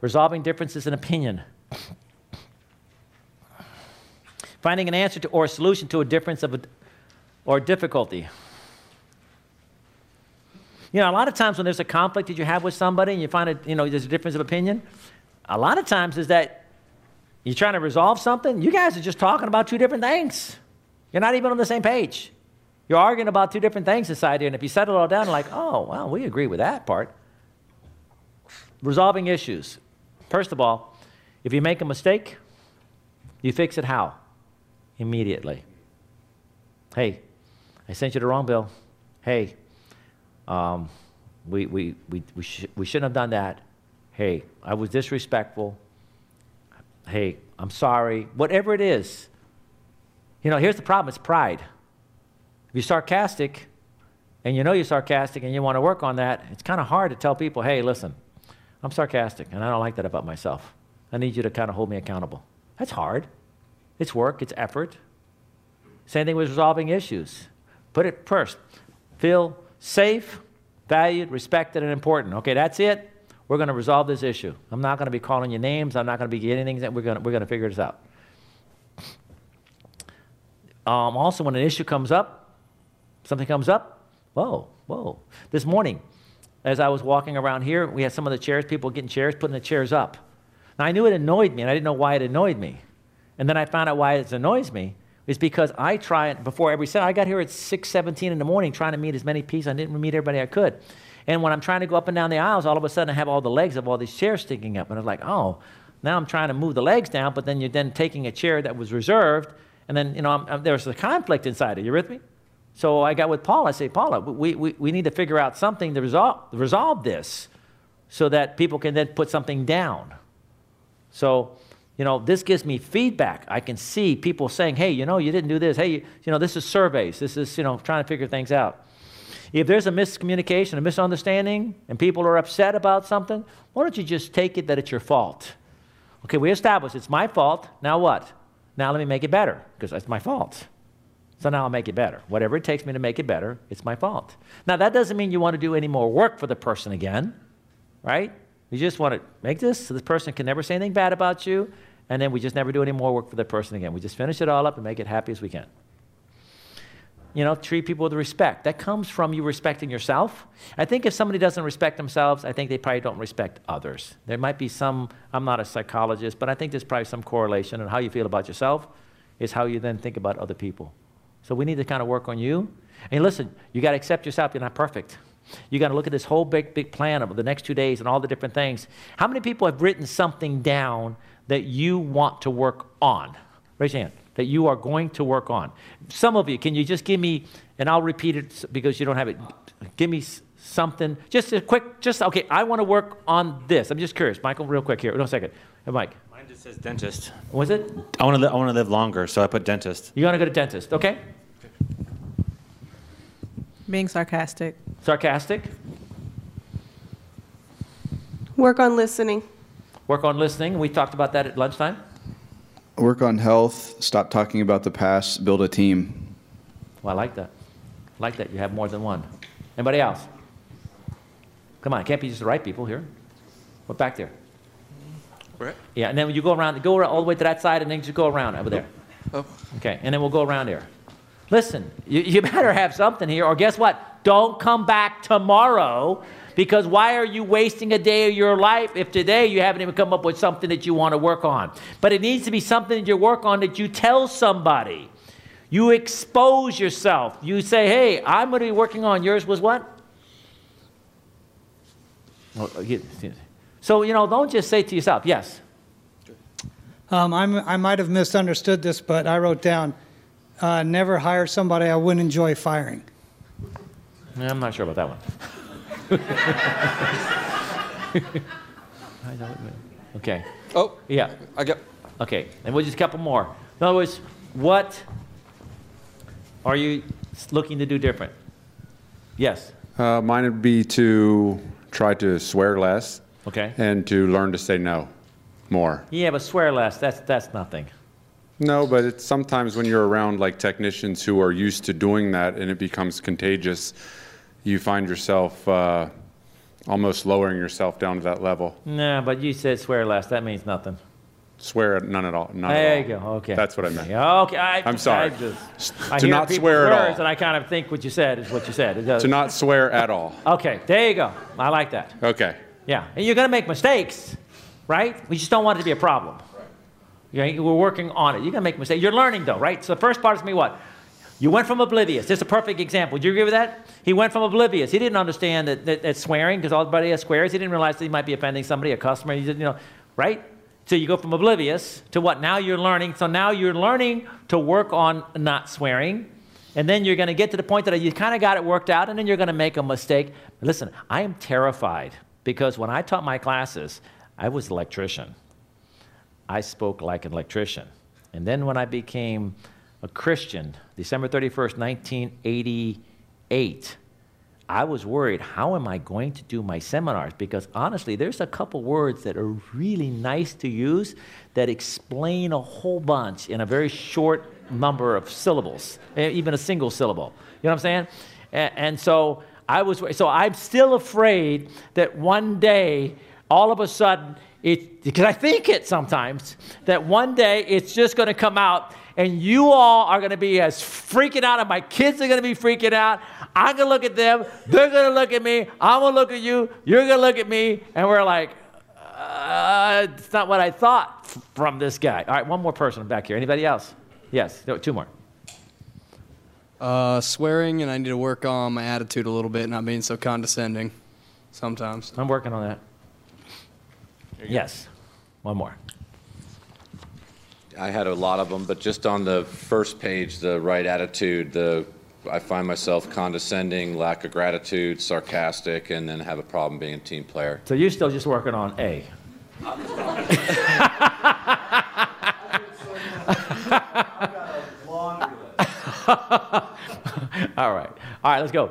resolving differences in opinion, finding an answer to or a solution to a difference of a, or difficulty. You know, a lot of times when there's a conflict that you have with somebody and you find it, you know, there's a difference of opinion, a lot of times is that you're trying to resolve something, you guys are just talking about two different things. You're not even on the same page. You're arguing about two different things inside here, and if you settle it all down, like, oh, well, we agree with that part. Resolving issues. First of all, if you make a mistake, you fix it how? Immediately. Hey, I sent you the wrong bill. Hey, um, we, we, we, we, sh- we shouldn't have done that. Hey, I was disrespectful. Hey, I'm sorry. Whatever it is. You know, here's the problem it's pride. If you're sarcastic and you know you're sarcastic and you want to work on that, it's kind of hard to tell people, hey, listen, I'm sarcastic and I don't like that about myself. I need you to kind of hold me accountable. That's hard. It's work, it's effort. Same thing with resolving issues. Put it first. Feel safe, valued, respected, and important. Okay, that's it. We're going to resolve this issue. I'm not going to be calling you names. I'm not going to be getting things. We're going to, we're going to figure this out. Um, also, when an issue comes up, something comes up, whoa, whoa. This morning, as I was walking around here, we had some of the chairs, people getting chairs, putting the chairs up. Now, I knew it annoyed me, and I didn't know why it annoyed me. And then I found out why it annoys me is because I try it before every set. I got here at 6:17 in the morning trying to meet as many people. I didn't meet everybody I could. And when I'm trying to go up and down the aisles, all of a sudden I have all the legs of all these chairs sticking up. And I was like, oh, now I'm trying to move the legs down, but then you're then taking a chair that was reserved. And then, you know, I'm, I'm, there's a conflict inside it. You with me? So I got with Paula. I say, Paula, we, we, we need to figure out something to resolve, resolve this so that people can then put something down. So you know, this gives me feedback. I can see people saying, hey, you know, you didn't do this. Hey, you, you know, this is surveys. This is, you know, trying to figure things out. If there's a miscommunication, a misunderstanding, and people are upset about something, why don't you just take it that it's your fault? Okay, we established it's my fault. Now what? Now let me make it better because it's my fault. So now I'll make it better. Whatever it takes me to make it better, it's my fault. Now that doesn't mean you want to do any more work for the person again, right? You just want to make this so this person can never say anything bad about you and then we just never do any more work for the person again. We just finish it all up and make it happy as we can. You know, treat people with respect. That comes from you respecting yourself. I think if somebody doesn't respect themselves, I think they probably don't respect others. There might be some, I'm not a psychologist, but I think there's probably some correlation. And how you feel about yourself is how you then think about other people. So we need to kind of work on you. And listen, you got to accept yourself. You're not perfect. You got to look at this whole big, big plan of the next two days and all the different things. How many people have written something down that you want to work on? Raise your hand. That you are going to work on. Some of you, can you just give me, and I'll repeat it because you don't have it. Give me something, just a quick, just, okay, I want to work on this. I'm just curious. Michael, real quick here. No, second. Hey, Mike. Mine just says dentist. Was it? I want to, li- I want to live longer, so I put dentist. You want to go to dentist, okay? Being sarcastic. Sarcastic. Work on listening. Work on listening. We talked about that at lunchtime. Work on health. Stop talking about the past. Build a team. Well, I like that. I like that. You have more than one. Anybody else? Come on, it can't be just the right people here. What back there? Where? Yeah, and then you go around, go around all the way to that side, and then just go around over there. Oh. oh. Okay, and then we'll go around here. Listen, you, you better have something here, or guess what? Don't come back tomorrow because why are you wasting a day of your life if today you haven't even come up with something that you want to work on? But it needs to be something that you work on that you tell somebody. You expose yourself. You say, hey, I'm going to be working on yours was what? Oh, so, you know, don't just say to yourself, yes. Um, I'm, I might have misunderstood this, but I wrote down uh, never hire somebody I wouldn't enjoy firing. I'm not sure about that one. okay. Oh. Yeah. I got. Okay. And we'll just a couple more. In other words, what are you looking to do different? Yes. Uh, mine would be to try to swear less. Okay. And to learn to say no more. Yeah, but swear less. That's that's nothing. No, but it's sometimes when you're around like technicians who are used to doing that and it becomes contagious, you find yourself uh, almost lowering yourself down to that level. Nah, but you said swear less. That means nothing. Swear at none at all. None There at you all. go. Okay. That's what I meant. Okay. I, I'm sorry. I just, I To hear not swear at all. and I kind of think what you said is what you said. To not swear at all. Okay. There you go. I like that. Okay. Yeah. And you're going to make mistakes, right? We just don't want it to be a problem. Okay? We're working on it. You're going to make mistakes. You're learning, though, right? So the first part is me what? You went from oblivious. This is a perfect example. Do you agree with that? He went from oblivious. He didn't understand that, that, that swearing, because everybody has swears. He didn't realize that he might be offending somebody, a customer. He didn't, you know, right? So you go from oblivious to what? Now you're learning. So now you're learning to work on not swearing. And then you're going to get to the point that you kind of got it worked out, and then you're going to make a mistake. Listen, I am terrified because when I taught my classes, I was an electrician. I spoke like an electrician. And then when I became a Christian, December 31st, 1988, I was worried, how am I going to do my seminars? Because honestly, there's a couple words that are really nice to use that explain a whole bunch in a very short number of syllables, eh, even a single syllable. You know what I'm saying? And so I was, so I'm still afraid that one day, all of a sudden, it, because I think it sometimes, that one day it's just going to come out and you all are going to be as freaking out, and my kids are going to be freaking out. I'm going to look at them, they're going to look at me, I'm going to look at you, you're going to look at me, and we're like, uh, it's not what I thought from this guy. All right, one more person back here. Anybody else? Yes, no, two more. Uh, swearing, and I need to work on my attitude a little bit, not being so condescending sometimes. I'm working on that. Yes, one more. I had a lot of them, but just on the first page, the right attitude, the I find myself condescending, lack of gratitude, sarcastic, and then have a problem being a team player. So you're still just working on A. All right. All right, let's go.